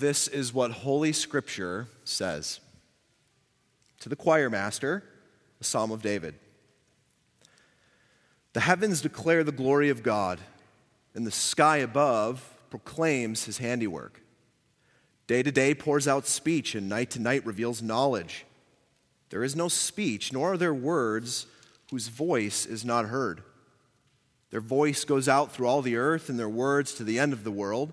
this is what Holy Scripture says. To the choir master, a psalm of David. The heavens declare the glory of God, and the sky above proclaims his handiwork. Day to day pours out speech, and night to night reveals knowledge. There is no speech, nor are there words whose voice is not heard. Their voice goes out through all the earth, and their words to the end of the world.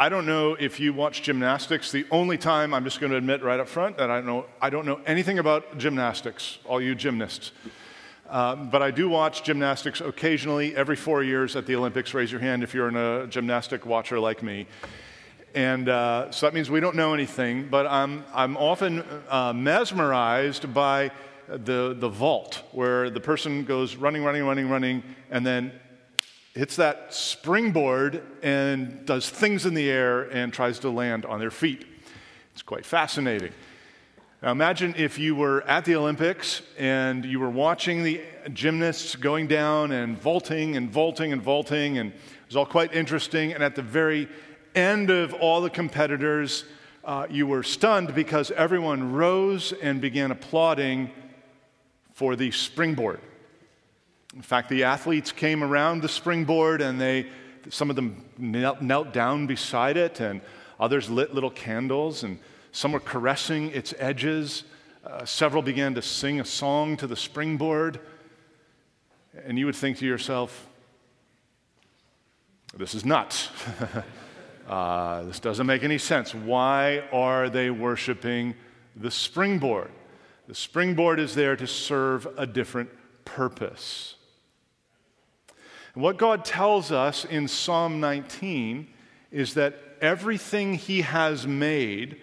I don't know if you watch gymnastics. The only time I'm just going to admit right up front that I don't know, I don't know anything about gymnastics, all you gymnasts. Uh, but I do watch gymnastics occasionally, every four years at the Olympics. Raise your hand if you're a gymnastic watcher like me. And uh, so that means we don't know anything, but I'm, I'm often uh, mesmerized by the, the vault, where the person goes running, running, running, running, and then hits that springboard and does things in the air and tries to land on their feet. It's quite fascinating. Now imagine if you were at the Olympics and you were watching the gymnasts going down and vaulting and vaulting and vaulting, and it was all quite interesting. And at the very end of all the competitors, uh, you were stunned because everyone rose and began applauding for the springboard. In fact, the athletes came around the springboard and they, some of them knelt, knelt down beside it, and others lit little candles, and some were caressing its edges. Uh, several began to sing a song to the springboard. And you would think to yourself, this is nuts. uh, this doesn't make any sense. Why are they worshiping the springboard? The springboard is there to serve a different purpose. And what God tells us in Psalm 19 is that everything He has made,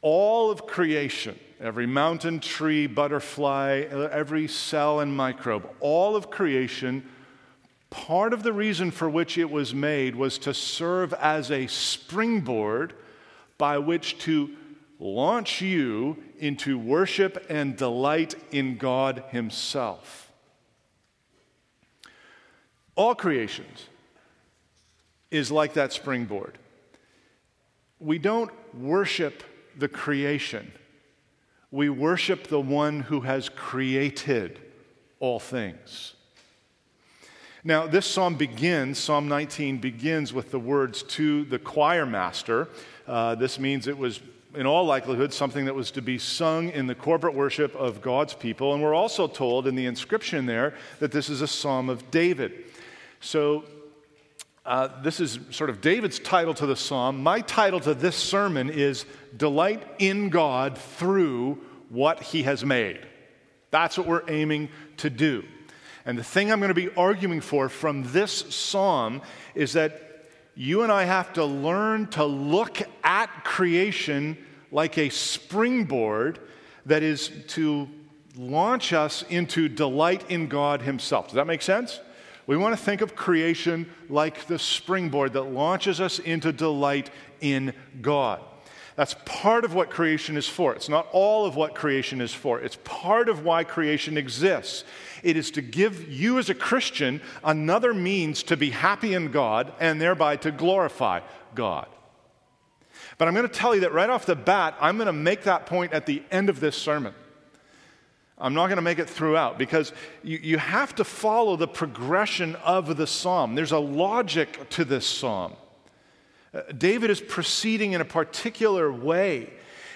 all of creation, every mountain, tree, butterfly, every cell and microbe, all of creation, part of the reason for which it was made was to serve as a springboard by which to launch you into worship and delight in God Himself all creations is like that springboard. We don't worship the creation, we worship the one who has created all things. Now, this psalm begins, Psalm 19 begins with the words to the choir master. Uh, this means it was, in all likelihood, something that was to be sung in the corporate worship of God's people. And we're also told in the inscription there that this is a psalm of David. So, uh, this is sort of David's title to the psalm. My title to this sermon is Delight in God Through What He Has Made. That's what we're aiming to do. And the thing I'm going to be arguing for from this psalm is that you and I have to learn to look at creation like a springboard that is to launch us into delight in God Himself. Does that make sense? We want to think of creation like the springboard that launches us into delight in God. That's part of what creation is for. It's not all of what creation is for. It's part of why creation exists. It is to give you, as a Christian, another means to be happy in God and thereby to glorify God. But I'm going to tell you that right off the bat, I'm going to make that point at the end of this sermon. I'm not going to make it throughout because you, you have to follow the progression of the psalm. There's a logic to this psalm. Uh, David is proceeding in a particular way.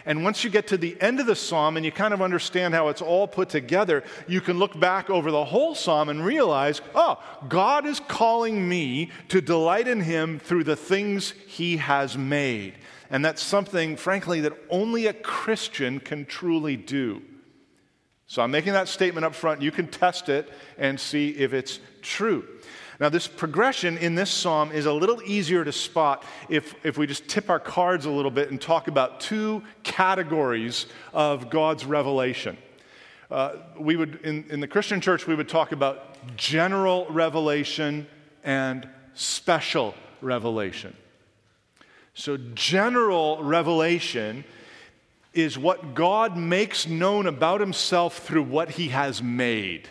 And once you get to the end of the psalm and you kind of understand how it's all put together, you can look back over the whole psalm and realize, oh, God is calling me to delight in him through the things he has made. And that's something, frankly, that only a Christian can truly do. So I'm making that statement up front. You can test it and see if it's true. Now, this progression in this psalm is a little easier to spot if, if we just tip our cards a little bit and talk about two categories of God's revelation. Uh, we would, in, in the Christian church, we would talk about general revelation and special revelation. So, general revelation is what God makes known about himself through what he has made.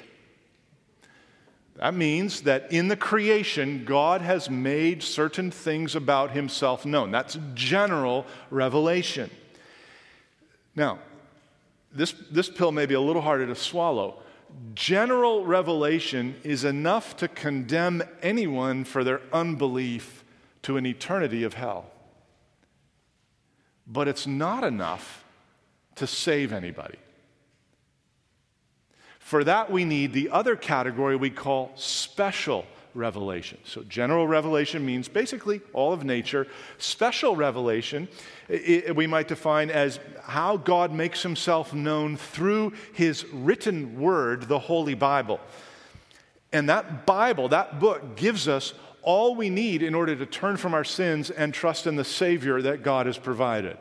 That means that in the creation, God has made certain things about himself known. That's general revelation. Now, this, this pill may be a little harder to swallow. General revelation is enough to condemn anyone for their unbelief to an eternity of hell. But it's not enough to save anybody. For that, we need the other category we call special revelation. So, general revelation means basically all of nature. Special revelation, we might define as how God makes himself known through his written word, the Holy Bible. And that Bible, that book, gives us all we need in order to turn from our sins and trust in the Savior that God has provided.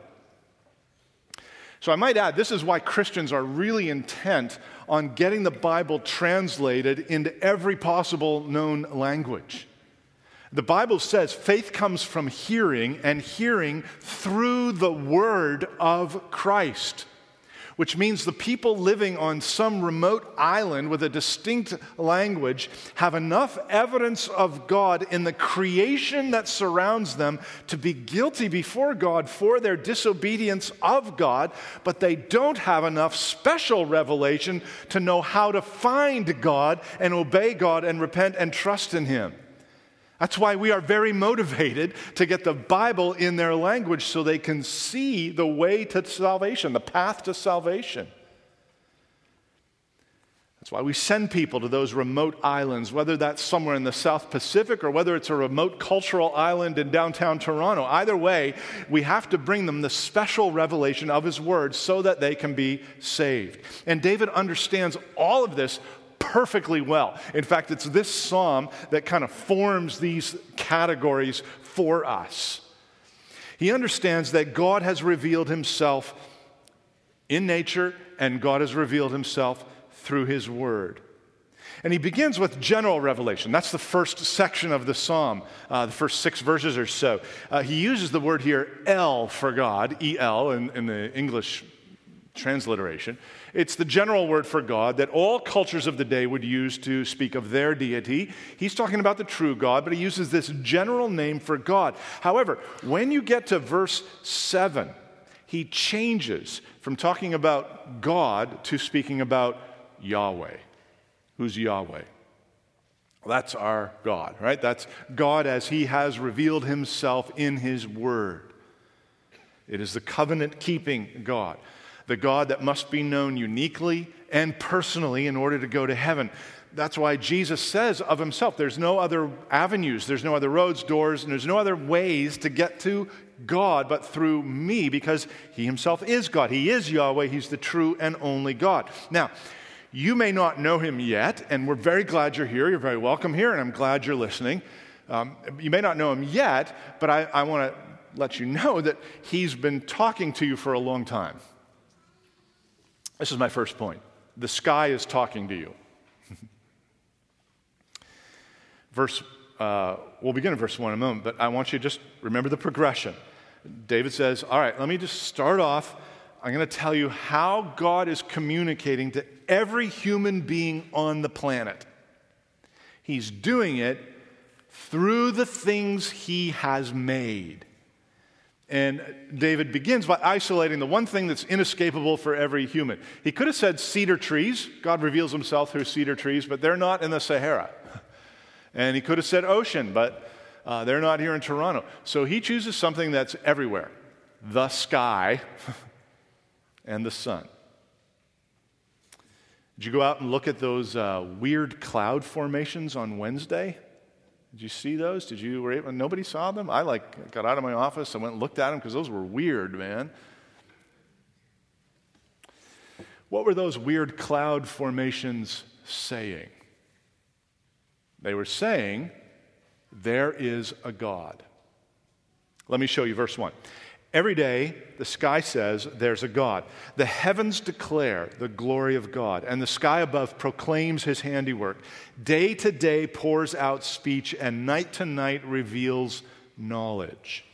So I might add, this is why Christians are really intent on getting the Bible translated into every possible known language. The Bible says faith comes from hearing, and hearing through the word of Christ which means the people living on some remote island with a distinct language have enough evidence of God in the creation that surrounds them to be guilty before God for their disobedience of God, but they don't have enough special revelation to know how to find God and obey God and repent and trust in Him. That's why we are very motivated to get the Bible in their language so they can see the way to salvation, the path to salvation. That's why we send people to those remote islands, whether that's somewhere in the South Pacific or whether it's a remote cultural island in downtown Toronto. Either way, we have to bring them the special revelation of His Word so that they can be saved. And David understands all of this perfectly well. In fact, it's this psalm that kind of forms these categories for us. He understands that God has revealed himself in nature and God has revealed himself through his word. And he begins with general revelation. That's the first section of the psalm, uh, the first six verses or so. Uh, he uses the word here, El, for God, E L in, in the English transliteration. It's the general word for God that all cultures of the day would use to speak of their deity. He's talking about the true God, but he uses this general name for God. However, when you get to verse 7, he changes from talking about God to speaking about Yahweh. Who's Yahweh? That's our God, right? That's God as he has revealed himself in his word. It is the covenant keeping God the God that must be known uniquely and personally in order to go to heaven. That's why Jesus says of himself, there's no other avenues, there's no other roads, doors, and there's no other ways to get to God but through me because he himself is God. He is Yahweh, he's the true and only God. Now, you may not know him yet, and we're very glad you're here. You're very welcome here, and I'm glad you're listening. Um, you may not know him yet, but I, I want to let you know that he's been talking to you for a long time. This is my first point. The sky is talking to you. verse, uh, we'll begin in verse 1 in a moment, but I want you to just remember the progression. David says, All right, let me just start off. I'm going to tell you how God is communicating to every human being on the planet. He's doing it through the things he has made. And David begins by isolating the one thing that's inescapable for every human. He could have said cedar trees. God reveals himself through cedar trees, but they're not in the Sahara. And he could have said ocean, but uh, they're not here in Toronto. So he chooses something that's everywhere the sky and the sun. Did you go out and look at those uh, weird cloud formations on Wednesday? Did you see those? Did you were able, nobody saw them? I like got out of my office, I went and looked at them because those were weird, man. What were those weird cloud formations saying? They were saying, There is a God. Let me show you verse 1. Every day, the sky says, There's a God. The heavens declare the glory of God, and the sky above proclaims his handiwork. Day to day pours out speech, and night to night reveals knowledge.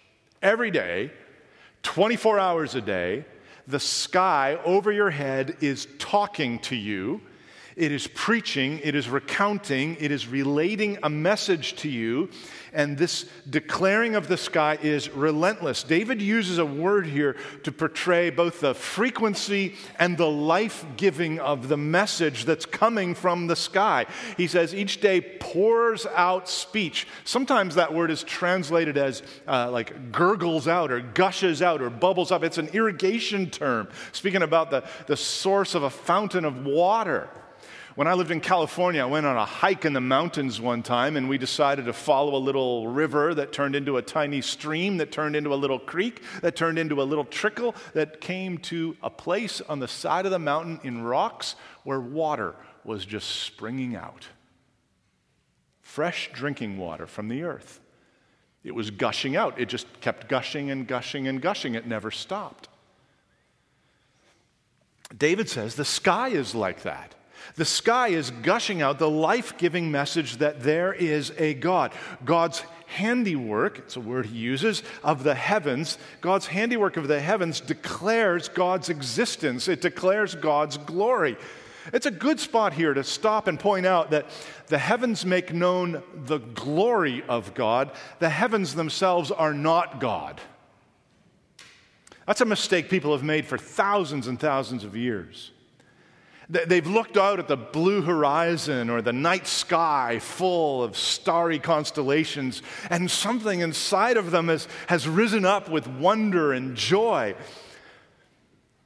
Every day, 24 hours a day, the sky over your head is talking to you it is preaching, it is recounting, it is relating a message to you. And this declaring of the sky is relentless. David uses a word here to portray both the frequency and the life giving of the message that's coming from the sky. He says each day pours out speech. Sometimes that word is translated as uh, like gurgles out or gushes out or bubbles up. It's an irrigation term, speaking about the, the source of a fountain of water. When I lived in California, I went on a hike in the mountains one time and we decided to follow a little river that turned into a tiny stream, that turned into a little creek, that turned into a little trickle, that came to a place on the side of the mountain in rocks where water was just springing out. Fresh drinking water from the earth. It was gushing out. It just kept gushing and gushing and gushing. It never stopped. David says the sky is like that. The sky is gushing out the life giving message that there is a God. God's handiwork, it's a word he uses, of the heavens, God's handiwork of the heavens declares God's existence, it declares God's glory. It's a good spot here to stop and point out that the heavens make known the glory of God. The heavens themselves are not God. That's a mistake people have made for thousands and thousands of years. They've looked out at the blue horizon or the night sky full of starry constellations, and something inside of them has, has risen up with wonder and joy.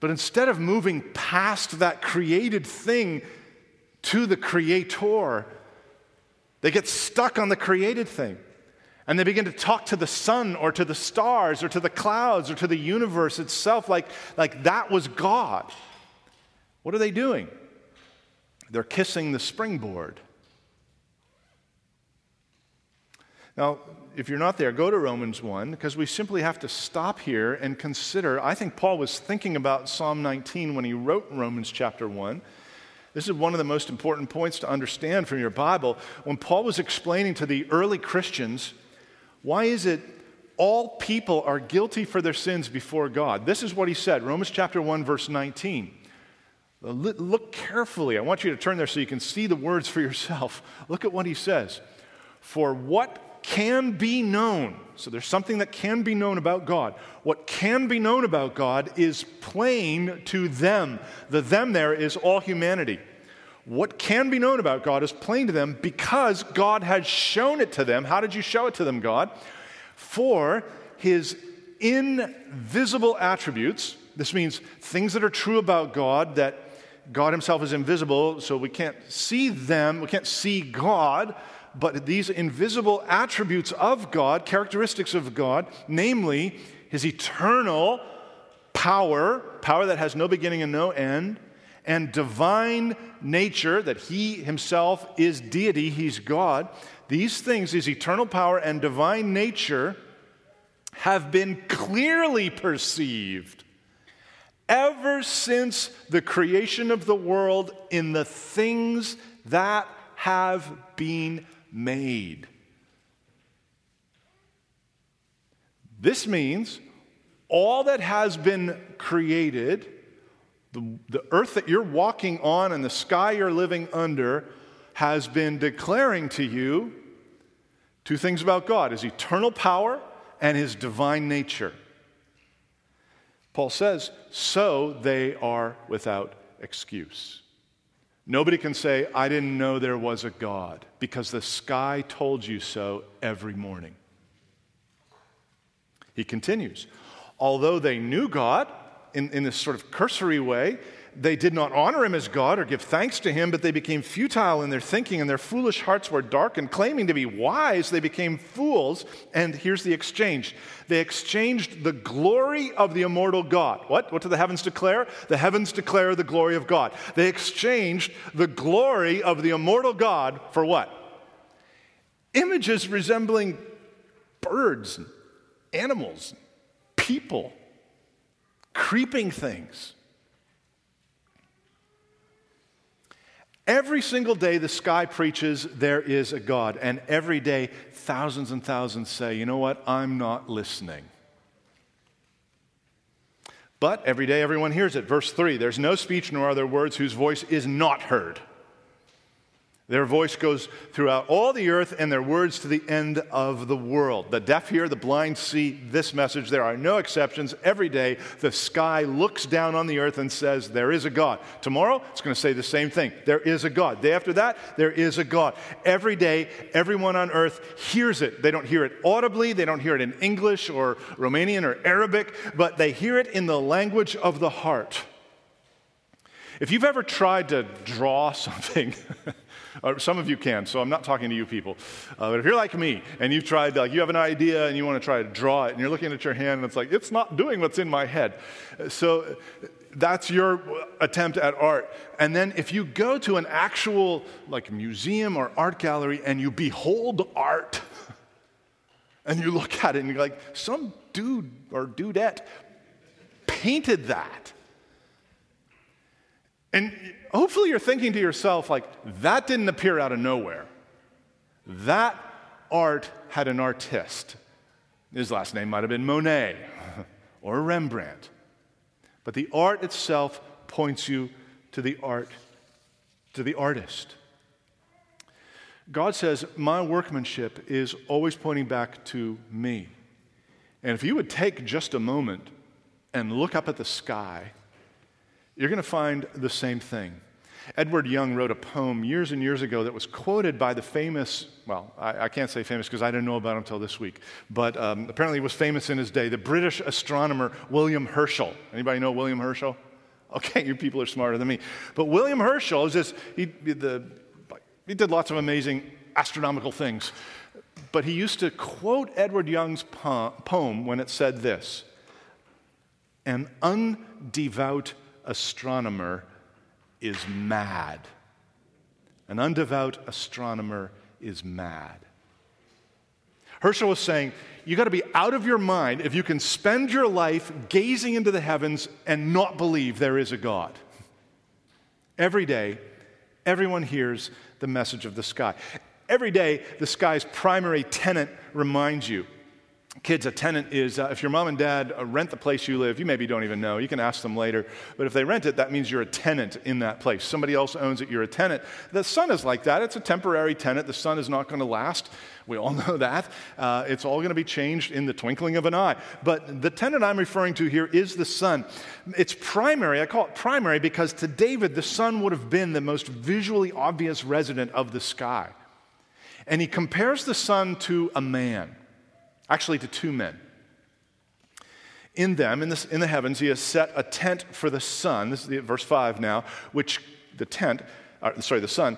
But instead of moving past that created thing to the Creator, they get stuck on the created thing. And they begin to talk to the sun or to the stars or to the clouds or to the universe itself like, like that was God. What are they doing? They're kissing the springboard. Now, if you're not there, go to Romans 1 because we simply have to stop here and consider. I think Paul was thinking about Psalm 19 when he wrote Romans chapter 1. This is one of the most important points to understand from your Bible. When Paul was explaining to the early Christians, why is it all people are guilty for their sins before God? This is what he said Romans chapter 1, verse 19. Look carefully. I want you to turn there so you can see the words for yourself. Look at what he says. For what can be known, so there's something that can be known about God. What can be known about God is plain to them. The them there is all humanity. What can be known about God is plain to them because God has shown it to them. How did you show it to them, God? For his invisible attributes, this means things that are true about God that God Himself is invisible, so we can't see them, we can't see God, but these invisible attributes of God, characteristics of God, namely His eternal power, power that has no beginning and no end, and divine nature, that He Himself is deity, He's God, these things, His eternal power and divine nature, have been clearly perceived ever since the creation of the world in the things that have been made. This means all that has been created, the, the earth that you're walking on and the sky you're living under, has been declaring to you two things about God his eternal power and his divine nature. Paul says, so they are without excuse. Nobody can say, I didn't know there was a God, because the sky told you so every morning. He continues, although they knew God in, in this sort of cursory way, they did not honor him as God or give thanks to him, but they became futile in their thinking, and their foolish hearts were darkened. Claiming to be wise, they became fools. And here's the exchange they exchanged the glory of the immortal God. What? What do the heavens declare? The heavens declare the glory of God. They exchanged the glory of the immortal God for what? Images resembling birds, animals, people, creeping things. Every single day, the sky preaches there is a God. And every day, thousands and thousands say, you know what? I'm not listening. But every day, everyone hears it. Verse 3 there's no speech nor are there words whose voice is not heard. Their voice goes throughout all the earth and their words to the end of the world. The deaf hear, the blind see this message. There are no exceptions. Every day, the sky looks down on the earth and says, There is a God. Tomorrow, it's going to say the same thing. There is a God. Day after that, there is a God. Every day, everyone on earth hears it. They don't hear it audibly, they don't hear it in English or Romanian or Arabic, but they hear it in the language of the heart. If you've ever tried to draw something, Uh, some of you can, so I'm not talking to you people. Uh, but if you're like me and you've tried, like, you have an idea and you want to try to draw it, and you're looking at your hand and it's like, it's not doing what's in my head. So that's your attempt at art. And then if you go to an actual, like, museum or art gallery and you behold art, and you look at it and you're like, some dude or dudette painted that. And hopefully you're thinking to yourself, like, that didn't appear out of nowhere. That art had an artist. His last name might have been Monet or Rembrandt. But the art itself points you to the art, to the artist. God says, My workmanship is always pointing back to me. And if you would take just a moment and look up at the sky, you're going to find the same thing. Edward Young wrote a poem years and years ago that was quoted by the famous, well, I, I can't say famous because I didn't know about him until this week, but um, apparently was famous in his day, the British astronomer William Herschel. Anybody know William Herschel? Okay, you people are smarter than me. But William Herschel is this, he, the, he did lots of amazing astronomical things. But he used to quote Edward Young's poem when it said this An undevout astronomer is mad. An undevout astronomer is mad. Herschel was saying, you got to be out of your mind if you can spend your life gazing into the heavens and not believe there is a God. Every day, everyone hears the message of the sky. Every day, the sky's primary tenant reminds you Kids, a tenant is uh, if your mom and dad uh, rent the place you live, you maybe don't even know. You can ask them later. But if they rent it, that means you're a tenant in that place. Somebody else owns it, you're a tenant. The sun is like that. It's a temporary tenant. The sun is not going to last. We all know that. Uh, it's all going to be changed in the twinkling of an eye. But the tenant I'm referring to here is the sun. It's primary. I call it primary because to David, the sun would have been the most visually obvious resident of the sky. And he compares the sun to a man actually to two men. In them, in, this, in the heavens, he has set a tent for the sun. This is the, verse 5 now, which the tent, uh, sorry, the sun,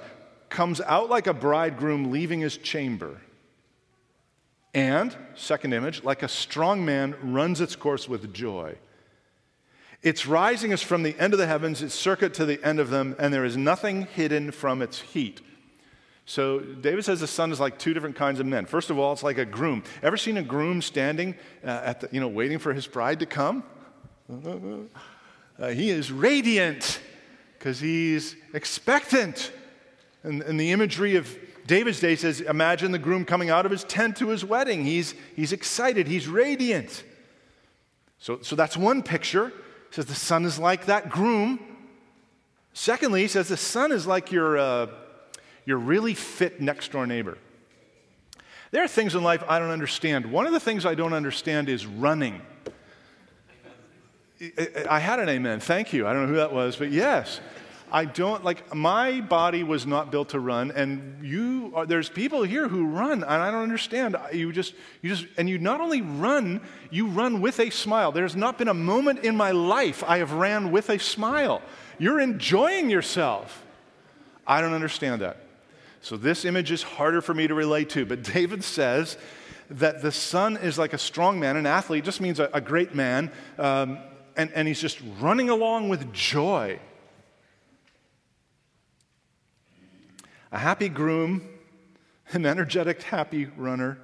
comes out like a bridegroom leaving his chamber. And, second image, like a strong man runs its course with joy. Its rising is from the end of the heavens, its circuit to the end of them, and there is nothing hidden from its heat. So David says the sun is like two different kinds of men. First of all, it's like a groom. Ever seen a groom standing uh, at the, you know, waiting for his bride to come? Uh, he is radiant because he's expectant. And, and the imagery of David's day says, imagine the groom coming out of his tent to his wedding. He's, he's excited, he's radiant. So, so that's one picture. He says the sun is like that groom. Secondly, he says the sun is like your, uh, your really fit next door neighbor. There are things in life I don't understand. One of the things I don't understand is running. I had an amen. Thank you. I don't know who that was, but yes. I don't like my body was not built to run, and you are, there's people here who run, and I don't understand. You just you just and you not only run, you run with a smile. There's not been a moment in my life I have ran with a smile. You're enjoying yourself. I don't understand that. So this image is harder for me to relate to, but David says that the sun is like a strong man, an athlete just means a, a great man, um, and, and he's just running along with joy. a happy groom, an energetic, happy runner.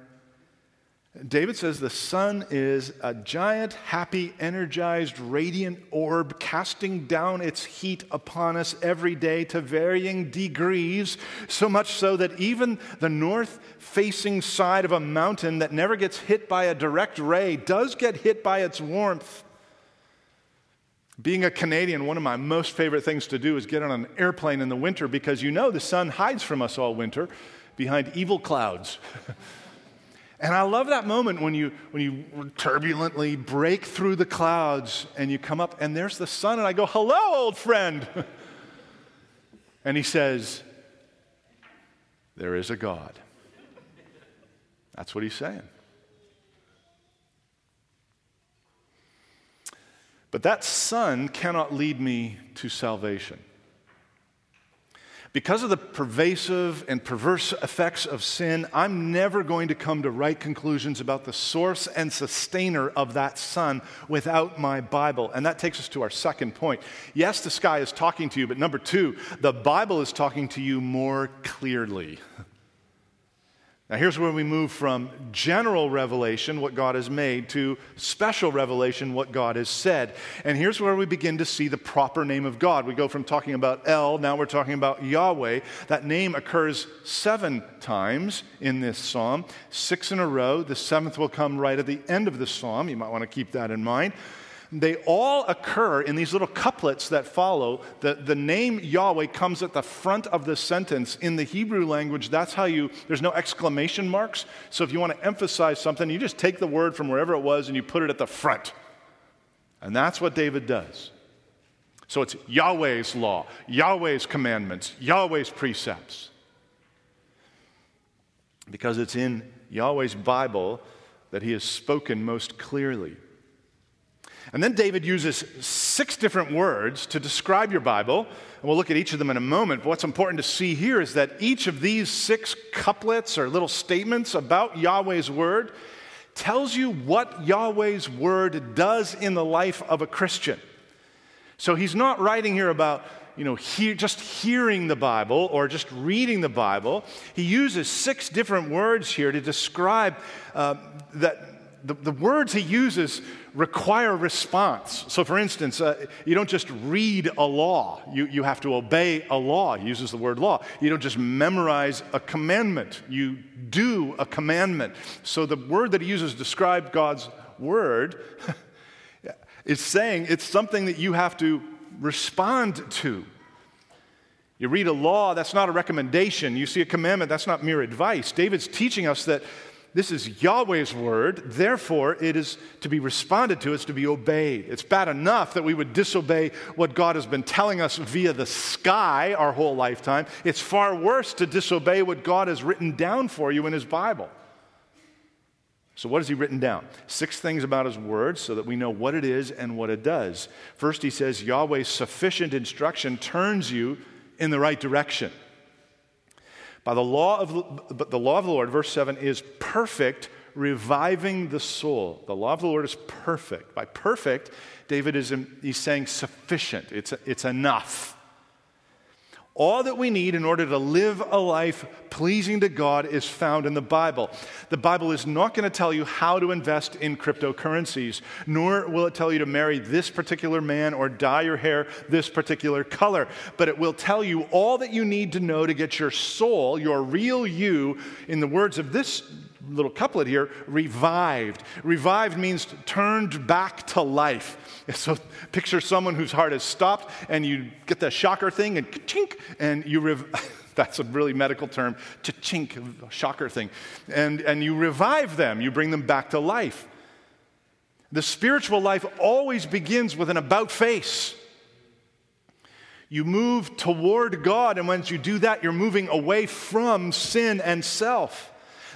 David says the sun is a giant, happy, energized, radiant orb casting down its heat upon us every day to varying degrees, so much so that even the north facing side of a mountain that never gets hit by a direct ray does get hit by its warmth. Being a Canadian, one of my most favorite things to do is get on an airplane in the winter because you know the sun hides from us all winter behind evil clouds. and I love that moment when you, when you turbulently break through the clouds and you come up and there's the sun, and I go, Hello, old friend. and he says, There is a God. That's what he's saying. But that sun cannot lead me to salvation. Because of the pervasive and perverse effects of sin, I'm never going to come to right conclusions about the source and sustainer of that sun without my Bible. And that takes us to our second point. Yes, the sky is talking to you, but number two, the Bible is talking to you more clearly. Now, here's where we move from general revelation, what God has made, to special revelation, what God has said. And here's where we begin to see the proper name of God. We go from talking about El, now we're talking about Yahweh. That name occurs seven times in this psalm, six in a row. The seventh will come right at the end of the psalm. You might want to keep that in mind. They all occur in these little couplets that follow. The, the name Yahweh comes at the front of the sentence. In the Hebrew language, that's how you, there's no exclamation marks. So if you want to emphasize something, you just take the word from wherever it was and you put it at the front. And that's what David does. So it's Yahweh's law, Yahweh's commandments, Yahweh's precepts. Because it's in Yahweh's Bible that he has spoken most clearly. And then David uses six different words to describe your Bible. And we'll look at each of them in a moment. But what's important to see here is that each of these six couplets or little statements about Yahweh's word tells you what Yahweh's word does in the life of a Christian. So he's not writing here about you know, just hearing the Bible or just reading the Bible. He uses six different words here to describe uh, that the, the words he uses require response. So, for instance, uh, you don't just read a law, you, you have to obey a law. He uses the word law. You don't just memorize a commandment, you do a commandment. So, the word that he uses to describe God's word is saying it's something that you have to respond to. You read a law, that's not a recommendation. You see a commandment, that's not mere advice. David's teaching us that this is Yahweh's word, therefore, it is to be responded to, it's to be obeyed. It's bad enough that we would disobey what God has been telling us via the sky our whole lifetime. It's far worse to disobey what God has written down for you in His Bible. So, what has He written down? Six things about His word so that we know what it is and what it does. First, He says Yahweh's sufficient instruction turns you in the right direction. By the law of but the law of the Lord, verse 7, is perfect, reviving the soul. The law of the Lord is perfect. By perfect, David is he's saying sufficient. It's, it's enough. All that we need in order to live a life pleasing to God is found in the Bible. The Bible is not going to tell you how to invest in cryptocurrencies, nor will it tell you to marry this particular man or dye your hair this particular color, but it will tell you all that you need to know to get your soul, your real you, in the words of this little couplet here revived. Revived means turned back to life. So picture someone whose heart has stopped, and you get the shocker thing, and chink, and you rev- that's a really medical term, chink, shocker thing, and and you revive them. You bring them back to life. The spiritual life always begins with an about face. You move toward God, and once you do that, you're moving away from sin and self.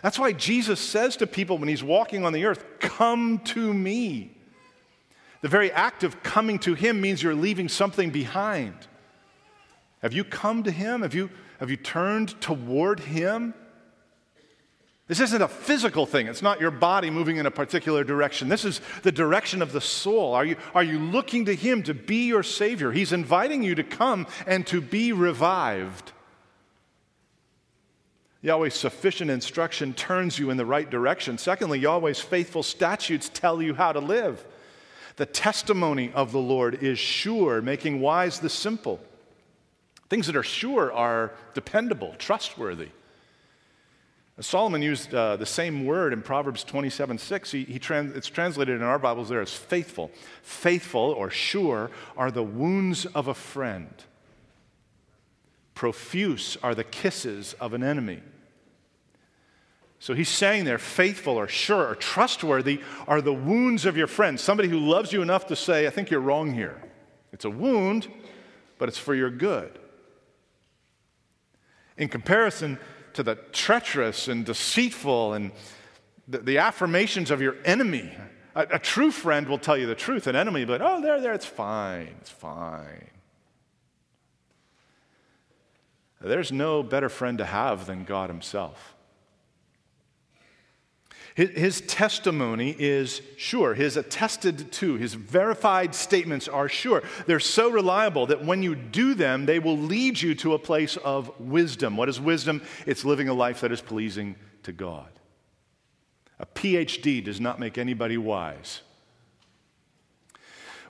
That's why Jesus says to people when he's walking on the earth, Come to me. The very act of coming to him means you're leaving something behind. Have you come to him? Have you, have you turned toward him? This isn't a physical thing. It's not your body moving in a particular direction. This is the direction of the soul. Are you, are you looking to Him to be your Savior? He's inviting you to come and to be revived. Yahweh's sufficient instruction turns you in the right direction. Secondly, Yahweh's faithful statutes tell you how to live. The testimony of the Lord is sure, making wise the simple. Things that are sure are dependable, trustworthy. Solomon used uh, the same word in Proverbs 27 6. He, he trans, it's translated in our Bibles there as faithful. Faithful or sure are the wounds of a friend, profuse are the kisses of an enemy. So he's saying there, faithful or sure or trustworthy are the wounds of your friend. Somebody who loves you enough to say, I think you're wrong here. It's a wound, but it's for your good. In comparison, to the treacherous and deceitful and the, the affirmations of your enemy. A, a, true friend will tell you the truth. An enemy will be like, oh, there, there, it's fine, it's fine. There's no better friend to have than God Himself. His testimony is sure. His attested to, his verified statements are sure. They're so reliable that when you do them, they will lead you to a place of wisdom. What is wisdom? It's living a life that is pleasing to God. A PhD does not make anybody wise.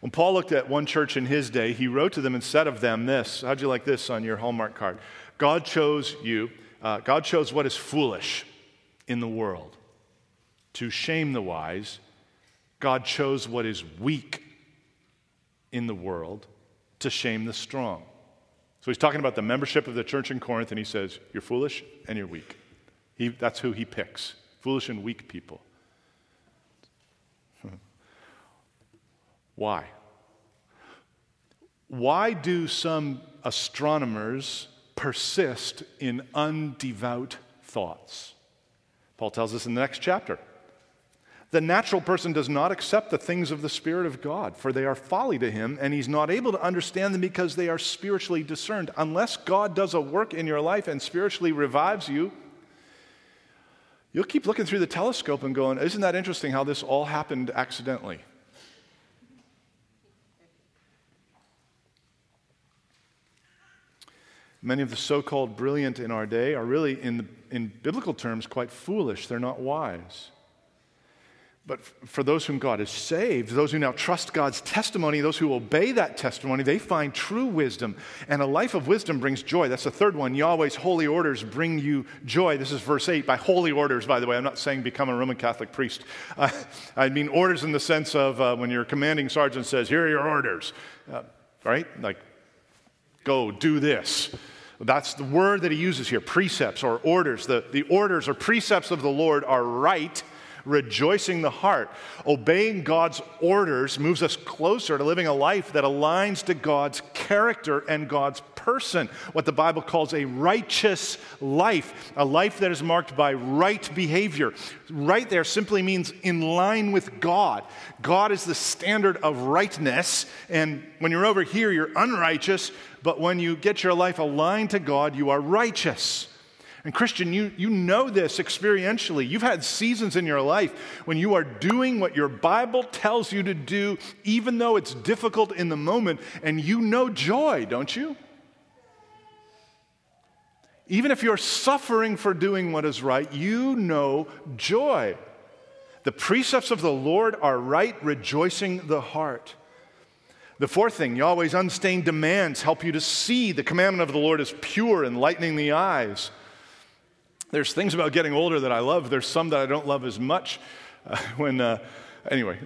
When Paul looked at one church in his day, he wrote to them and said of them this How'd you like this on your Hallmark card? God chose you, uh, God chose what is foolish in the world to shame the wise, God chose what is weak in the world to shame the strong. So he's talking about the membership of the church in Corinth, and he says, You're foolish and you're weak. He, that's who he picks foolish and weak people. Why? Why do some astronomers persist in undevout thoughts? Paul tells us in the next chapter. The natural person does not accept the things of the Spirit of God, for they are folly to him, and he's not able to understand them because they are spiritually discerned. Unless God does a work in your life and spiritually revives you, you'll keep looking through the telescope and going, Isn't that interesting how this all happened accidentally? Many of the so called brilliant in our day are really, in, the, in biblical terms, quite foolish. They're not wise. But for those whom God has saved, those who now trust God's testimony, those who obey that testimony, they find true wisdom. And a life of wisdom brings joy. That's the third one. Yahweh's holy orders bring you joy. This is verse 8. By holy orders, by the way, I'm not saying become a Roman Catholic priest. Uh, I mean orders in the sense of uh, when your commanding sergeant says, Here are your orders, uh, right? Like, go do this. That's the word that he uses here precepts or orders. The, the orders or precepts of the Lord are right rejoicing the heart. Obeying God's orders moves us closer to living a life that aligns to God's character and God's person, what the Bible calls a righteous life, a life that is marked by right behavior. Right there simply means in line with God. God is the standard of rightness, and when you're over here, you're unrighteous, but when you get your life aligned to God, you are righteous. And, Christian, you, you know this experientially. You've had seasons in your life when you are doing what your Bible tells you to do, even though it's difficult in the moment, and you know joy, don't you? Even if you're suffering for doing what is right, you know joy. The precepts of the Lord are right, rejoicing the heart. The fourth thing, Yahweh's unstained demands help you to see the commandment of the Lord is pure, enlightening the eyes. There's things about getting older that I love, there's some that I don't love as much. Uh, when, uh, anyway,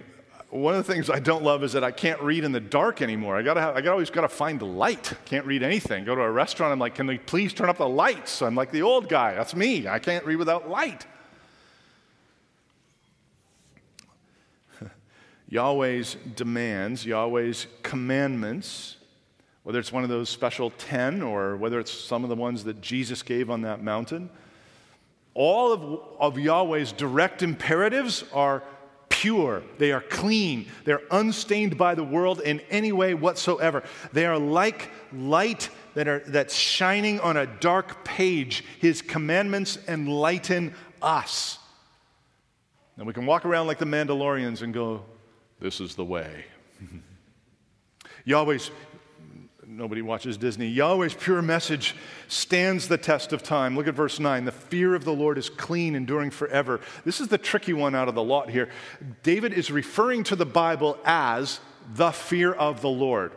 one of the things I don't love is that I can't read in the dark anymore. I gotta, have, I always gotta find the light. Can't read anything. Go to a restaurant, I'm like, can they please turn up the lights? I'm like the old guy. That's me. I can't read without light. Yahweh's demands, Yahweh's commandments, whether it's one of those special 10 or whether it's some of the ones that Jesus gave on that mountain, all of, of Yahweh's direct imperatives are pure, they are clean, they're unstained by the world in any way whatsoever. They are like light that are, that's shining on a dark page. His commandments enlighten us. And we can walk around like the Mandalorians and go, This is the way. Yahweh's nobody watches Disney. Yahweh's pure message stands the test of time. Look at verse 9. The fear of the Lord is clean, enduring forever. This is the tricky one out of the lot here. David is referring to the Bible as the fear of the Lord.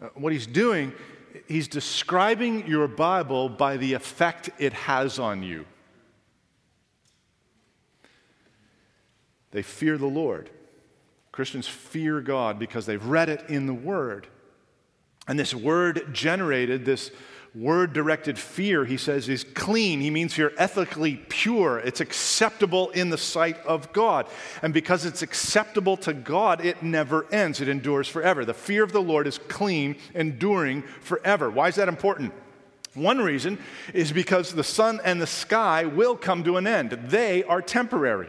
Uh, what he's doing, he's describing your Bible by the effect it has on you. They fear the Lord. Christians fear God because they've read it in the Word. And this word generated, this word directed fear, he says, is clean. He means you're ethically pure. It's acceptable in the sight of God. And because it's acceptable to God, it never ends, it endures forever. The fear of the Lord is clean, enduring forever. Why is that important? One reason is because the sun and the sky will come to an end, they are temporary.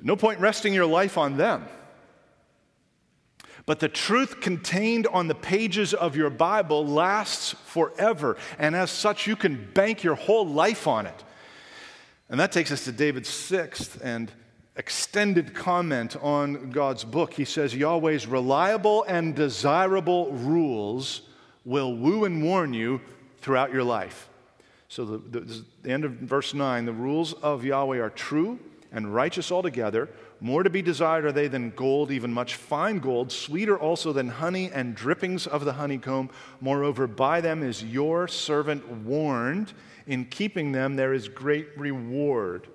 No point resting your life on them. But the truth contained on the pages of your Bible lasts forever. And as such, you can bank your whole life on it. And that takes us to David's sixth and extended comment on God's book. He says, Yahweh's reliable and desirable rules will woo and warn you throughout your life. So, the, the, the end of verse 9 the rules of Yahweh are true and righteous altogether. More to be desired are they than gold, even much fine gold, sweeter also than honey and drippings of the honeycomb. Moreover, by them is your servant warned. In keeping them, there is great reward.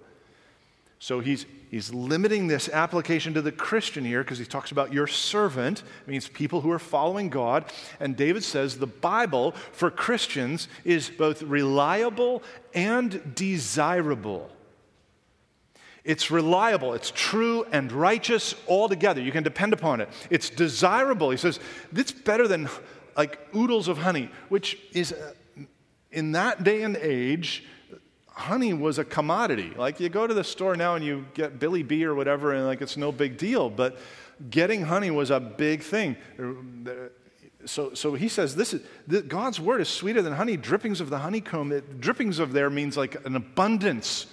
So he's, he's limiting this application to the Christian here because he talks about your servant, it means people who are following God. And David says the Bible for Christians is both reliable and desirable. It's reliable, it's true and righteous altogether. You can depend upon it. It's desirable. He says, it's better than like oodles of honey, which is uh, in that day and age, honey was a commodity. Like you go to the store now and you get Billy Bee or whatever, and like it's no big deal. But getting honey was a big thing. So, so he says this is this, God's word is sweeter than honey. Drippings of the honeycomb. It, drippings of there means like an abundance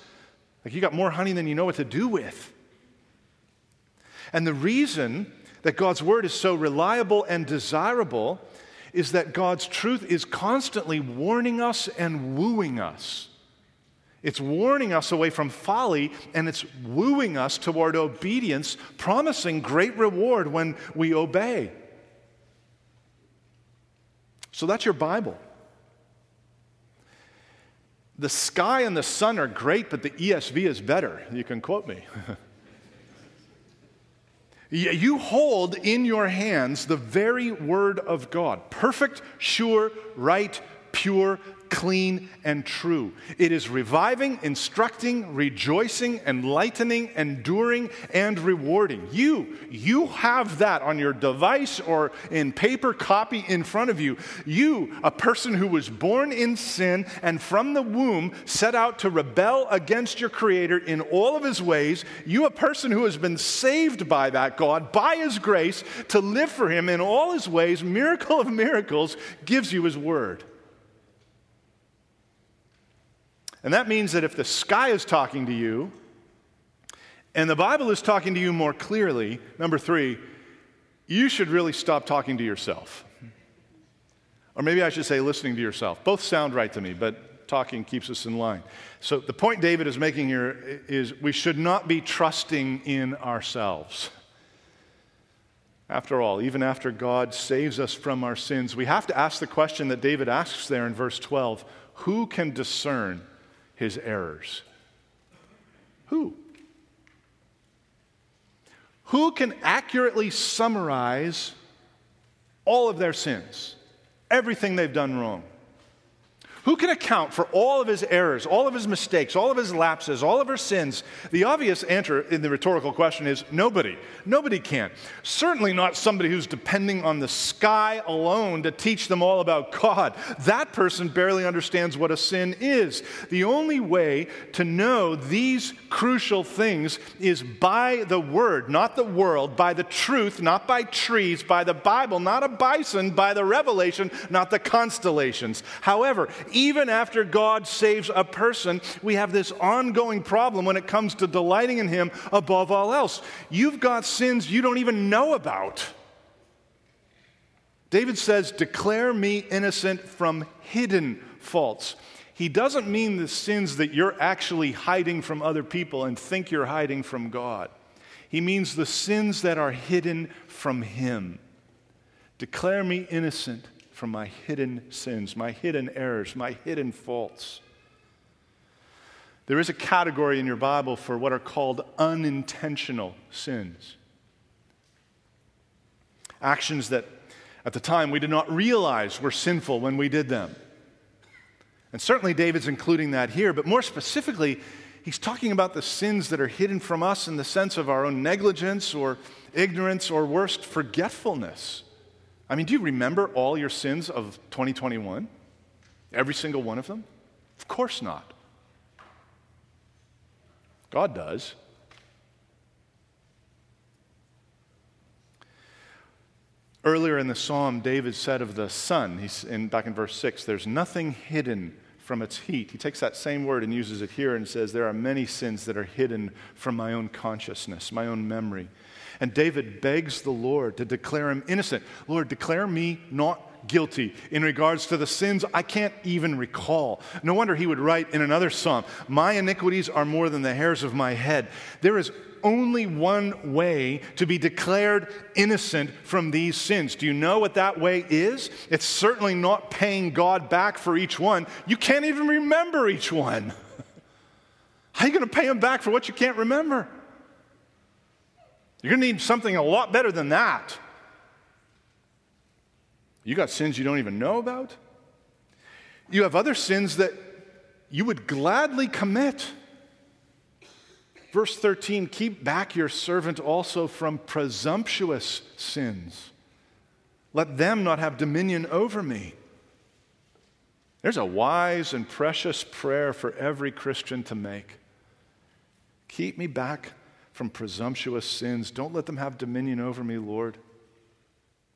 like you got more honey than you know what to do with. And the reason that God's word is so reliable and desirable is that God's truth is constantly warning us and wooing us. It's warning us away from folly and it's wooing us toward obedience, promising great reward when we obey. So that's your Bible. The sky and the sun are great, but the ESV is better. You can quote me. you hold in your hands the very word of God perfect, sure, right, pure, clean, and true. It is reviving, instructing, rejoicing, enlightening, enduring, and rewarding. You, you have that on your device or in paper copy in front of you. You, a person who was born in sin and from the womb set out to rebel against your Creator in all of His ways, you, a person who has been saved by that God, by His grace, to live for Him in all His ways, miracle of miracles, gives you His word. And that means that if the sky is talking to you and the Bible is talking to you more clearly, number three, you should really stop talking to yourself. Or maybe I should say listening to yourself. Both sound right to me, but talking keeps us in line. So the point David is making here is we should not be trusting in ourselves. After all, even after God saves us from our sins, we have to ask the question that David asks there in verse 12 Who can discern his errors? Who? Who can accurately summarize all of their sins, everything they've done wrong? Who can account for all of his errors, all of his mistakes, all of his lapses, all of his sins? The obvious answer in the rhetorical question is nobody. Nobody can. Certainly not somebody who's depending on the sky alone to teach them all about God. That person barely understands what a sin is. The only way to know these crucial things is by the Word, not the world, by the truth, not by trees, by the Bible, not a bison, by the revelation, not the constellations. However, even after God saves a person, we have this ongoing problem when it comes to delighting in Him above all else. You've got sins you don't even know about. David says, Declare me innocent from hidden faults. He doesn't mean the sins that you're actually hiding from other people and think you're hiding from God. He means the sins that are hidden from Him. Declare me innocent from my hidden sins, my hidden errors, my hidden faults. There is a category in your Bible for what are called unintentional sins. Actions that at the time we did not realize were sinful when we did them. And certainly David's including that here, but more specifically, he's talking about the sins that are hidden from us in the sense of our own negligence or ignorance or worst, forgetfulness. I mean, do you remember all your sins of 2021? Every single one of them? Of course not. God does. Earlier in the psalm, David said of the sun, he's in, back in verse 6, there's nothing hidden from its heat. He takes that same word and uses it here and says, There are many sins that are hidden from my own consciousness, my own memory. And David begs the Lord to declare him innocent. Lord, declare me not guilty in regards to the sins I can't even recall. No wonder he would write in another psalm, My iniquities are more than the hairs of my head. There is only one way to be declared innocent from these sins. Do you know what that way is? It's certainly not paying God back for each one. You can't even remember each one. How are you going to pay him back for what you can't remember? You're going to need something a lot better than that. You got sins you don't even know about. You have other sins that you would gladly commit. Verse 13 keep back your servant also from presumptuous sins. Let them not have dominion over me. There's a wise and precious prayer for every Christian to make. Keep me back from presumptuous sins. Don't let them have dominion over me, Lord.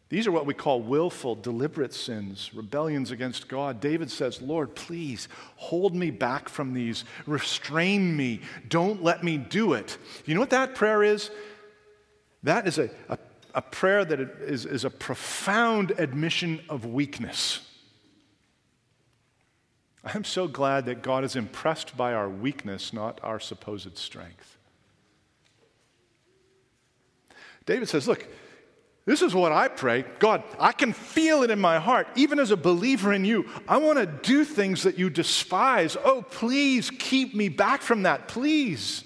These are what we call willful, deliberate sins, rebellions against God. David says, Lord, please hold me back from these. Restrain me. Don't let me do it. You know what that prayer is? That is a, a, a prayer that is, is a profound admission of weakness. I'm so glad that God is impressed by our weakness, not our supposed strength. David says, Look, this is what I pray. God, I can feel it in my heart, even as a believer in you. I want to do things that you despise. Oh, please keep me back from that, please.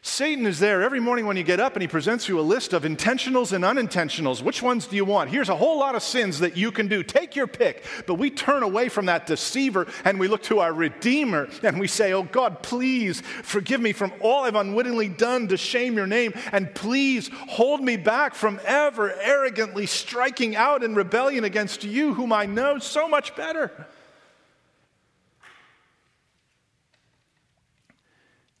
Satan is there every morning when you get up and he presents you a list of intentionals and unintentionals. Which ones do you want? Here's a whole lot of sins that you can do. Take your pick. But we turn away from that deceiver and we look to our Redeemer and we say, Oh God, please forgive me from all I've unwittingly done to shame your name. And please hold me back from ever arrogantly striking out in rebellion against you, whom I know so much better.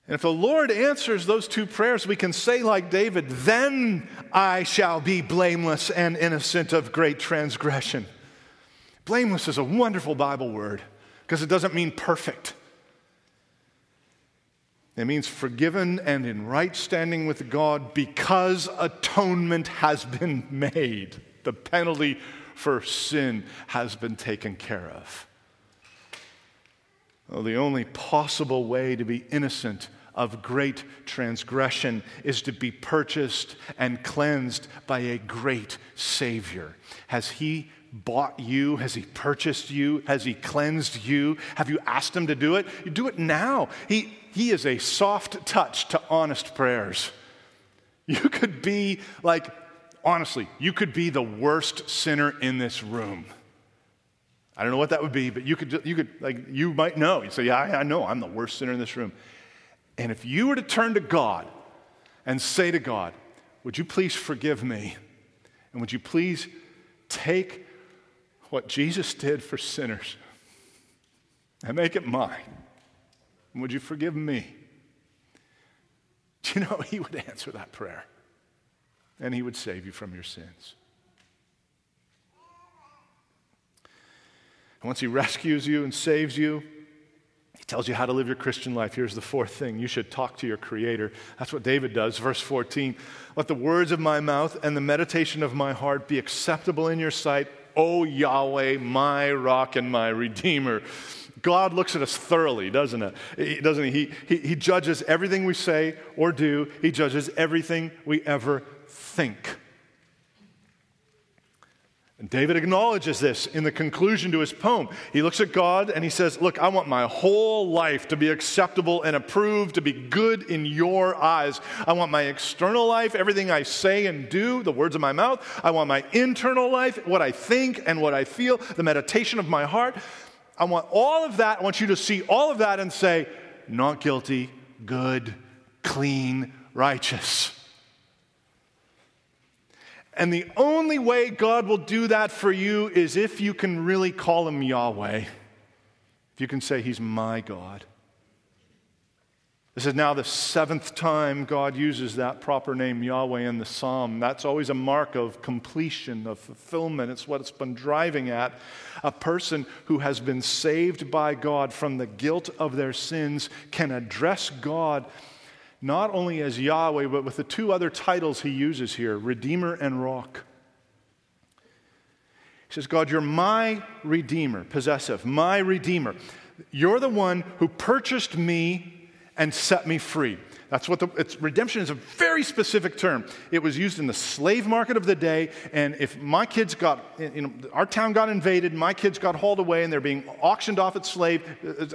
And if the Lord answers those two prayers, we can say, like David, then I shall be blameless and innocent of great transgression. Blameless is a wonderful Bible word because it doesn't mean perfect. It means forgiven and in right standing with God because atonement has been made. The penalty for sin has been taken care of. Well, the only possible way to be innocent of great transgression is to be purchased and cleansed by a great Savior. Has He bought you? Has He purchased you? Has He cleansed you? Have you asked Him to do it? You do it now. He, he is a soft touch to honest prayers. You could be like, honestly, you could be the worst sinner in this room. I don't know what that would be, but you could, you could like, you might know. You say, yeah, I, I know I'm the worst sinner in this room. And if you were to turn to God and say to God, would you please forgive me? And would you please take what Jesus did for sinners and make it mine? And would you forgive me? Do you know he would answer that prayer? And he would save you from your sins. And once he rescues you and saves you, tells you how to live your Christian life. Here's the fourth thing you should talk to your Creator. That's what David does. Verse 14 Let the words of my mouth and the meditation of my heart be acceptable in your sight, O Yahweh, my rock and my redeemer. God looks at us thoroughly, doesn't it? Doesn't he? He, he? he judges everything we say or do, He judges everything we ever think. And David acknowledges this in the conclusion to his poem. He looks at God and he says, Look, I want my whole life to be acceptable and approved, to be good in your eyes. I want my external life, everything I say and do, the words of my mouth. I want my internal life, what I think and what I feel, the meditation of my heart. I want all of that. I want you to see all of that and say, Not guilty, good, clean, righteous. And the only way God will do that for you is if you can really call him Yahweh. If you can say, He's my God. This is now the seventh time God uses that proper name, Yahweh, in the psalm. That's always a mark of completion, of fulfillment. It's what it's been driving at. A person who has been saved by God from the guilt of their sins can address God not only as Yahweh, but with the two other titles he uses here Redeemer and Rock. He says, God, you're my Redeemer, possessive, my Redeemer. You're the one who purchased me and set me free. That's what the it's, redemption is a very specific term. It was used in the slave market of the day, and if my kids got, you know, our town got invaded, my kids got hauled away, and they're being auctioned off as, slave,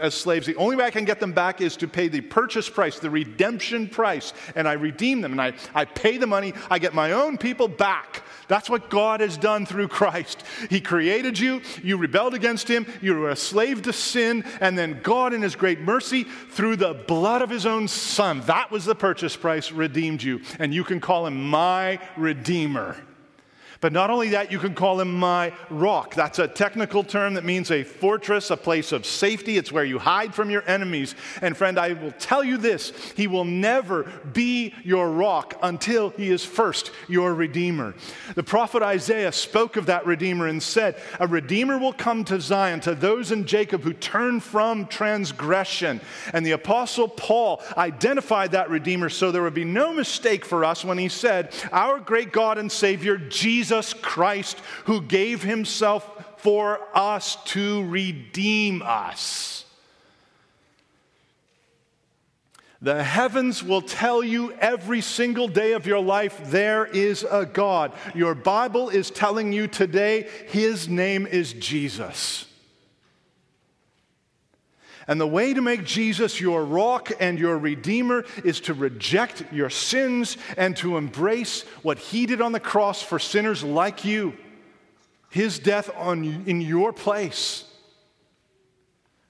as slaves, the only way I can get them back is to pay the purchase price, the redemption price, and I redeem them, and I, I pay the money, I get my own people back. That's what God has done through Christ. He created you, you rebelled against Him, you were a slave to sin, and then God, in His great mercy, through the blood of His own Son, that was the purchase price, redeemed you. And you can call Him my Redeemer. But not only that, you can call him my rock. That's a technical term that means a fortress, a place of safety. It's where you hide from your enemies. And friend, I will tell you this He will never be your rock until He is first your Redeemer. The prophet Isaiah spoke of that Redeemer and said, A Redeemer will come to Zion, to those in Jacob who turn from transgression. And the apostle Paul identified that Redeemer so there would be no mistake for us when he said, Our great God and Savior, Jesus Jesus Christ, who gave himself for us to redeem us. The heavens will tell you every single day of your life there is a God. Your Bible is telling you today his name is Jesus. And the way to make Jesus your rock and your redeemer is to reject your sins and to embrace what he did on the cross for sinners like you, his death on, in your place.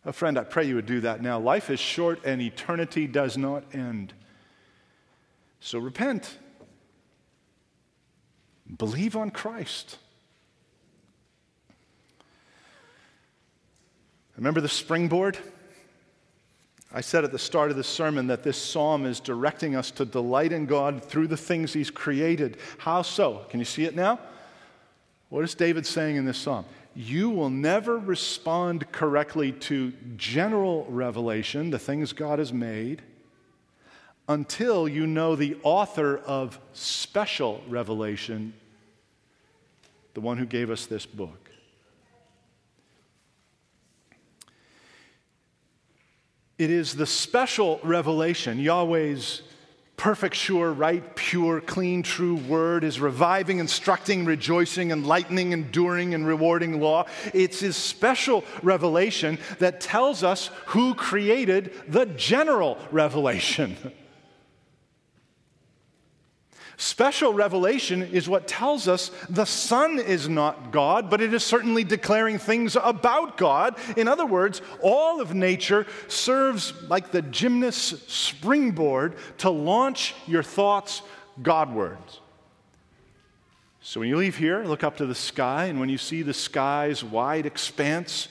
A oh, friend, I pray you would do that now. Life is short and eternity does not end. So repent. Believe on Christ. Remember the springboard? I said at the start of the sermon that this psalm is directing us to delight in God through the things He's created. How so? Can you see it now? What is David saying in this psalm? You will never respond correctly to general revelation, the things God has made, until you know the author of special revelation, the one who gave us this book. It is the special revelation, Yahweh's perfect, sure, right, pure, clean, true word, is reviving, instructing, rejoicing, enlightening, enduring, and rewarding law. It's his special revelation that tells us who created the general revelation. Special revelation is what tells us the sun is not God, but it is certainly declaring things about God. In other words, all of nature serves like the gymnast's springboard to launch your thoughts Godwards. So when you leave here, look up to the sky, and when you see the sky's wide expanse,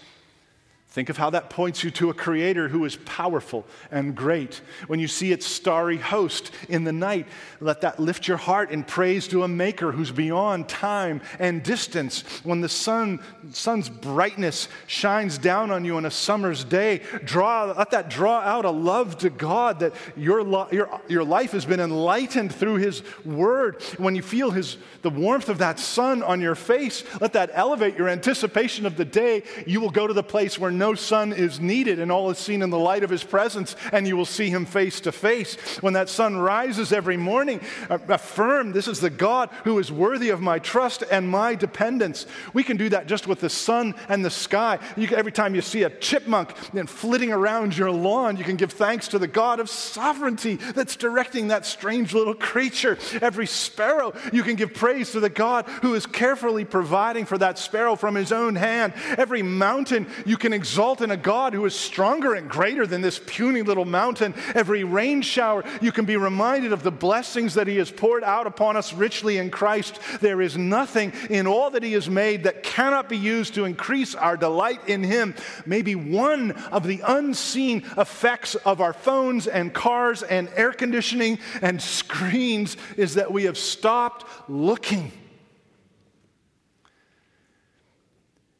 Think of how that points you to a creator who is powerful and great. When you see its starry host in the night, let that lift your heart in praise to a maker who's beyond time and distance. When the sun, sun's brightness shines down on you on a summer's day, draw, let that draw out a love to God that your, your, your life has been enlightened through his word. When you feel his, the warmth of that sun on your face, let that elevate your anticipation of the day you will go to the place where no sun is needed, and all is seen in the light of his presence, and you will see him face to face. When that sun rises every morning, uh, affirm this is the God who is worthy of my trust and my dependence. We can do that just with the sun and the sky. Can, every time you see a chipmunk flitting around your lawn, you can give thanks to the God of sovereignty that's directing that strange little creature. Every sparrow, you can give praise to the God who is carefully providing for that sparrow from his own hand. Every mountain, you can exalt exalt in a God who is stronger and greater than this puny little mountain. Every rain shower, you can be reminded of the blessings that He has poured out upon us richly in Christ. There is nothing in all that He has made that cannot be used to increase our delight in Him. Maybe one of the unseen effects of our phones and cars and air conditioning and screens is that we have stopped looking.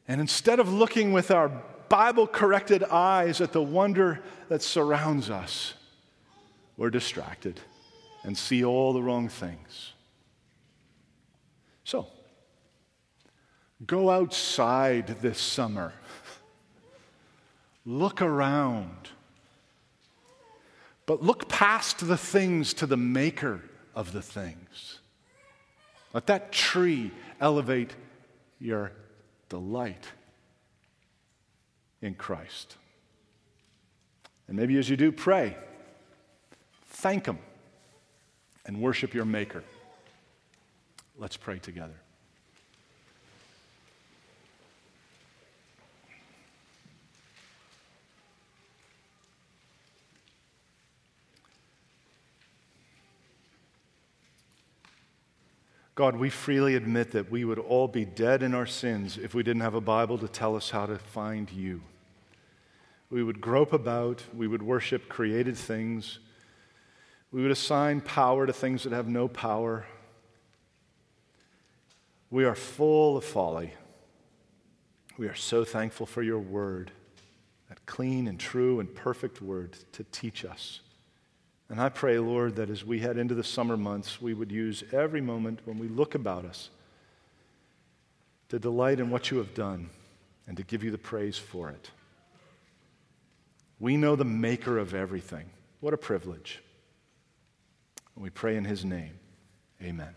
And instead of looking with our Bible corrected eyes at the wonder that surrounds us, we're distracted and see all the wrong things. So, go outside this summer, look around, but look past the things to the maker of the things. Let that tree elevate your delight in Christ. And maybe as you do, pray, thank Him, and worship your Maker. Let's pray together. God, we freely admit that we would all be dead in our sins if we didn't have a Bible to tell us how to find you. We would grope about, we would worship created things, we would assign power to things that have no power. We are full of folly. We are so thankful for your word, that clean and true and perfect word to teach us. And I pray, Lord, that as we head into the summer months, we would use every moment when we look about us to delight in what you have done and to give you the praise for it. We know the maker of everything. What a privilege. we pray in his name. Amen.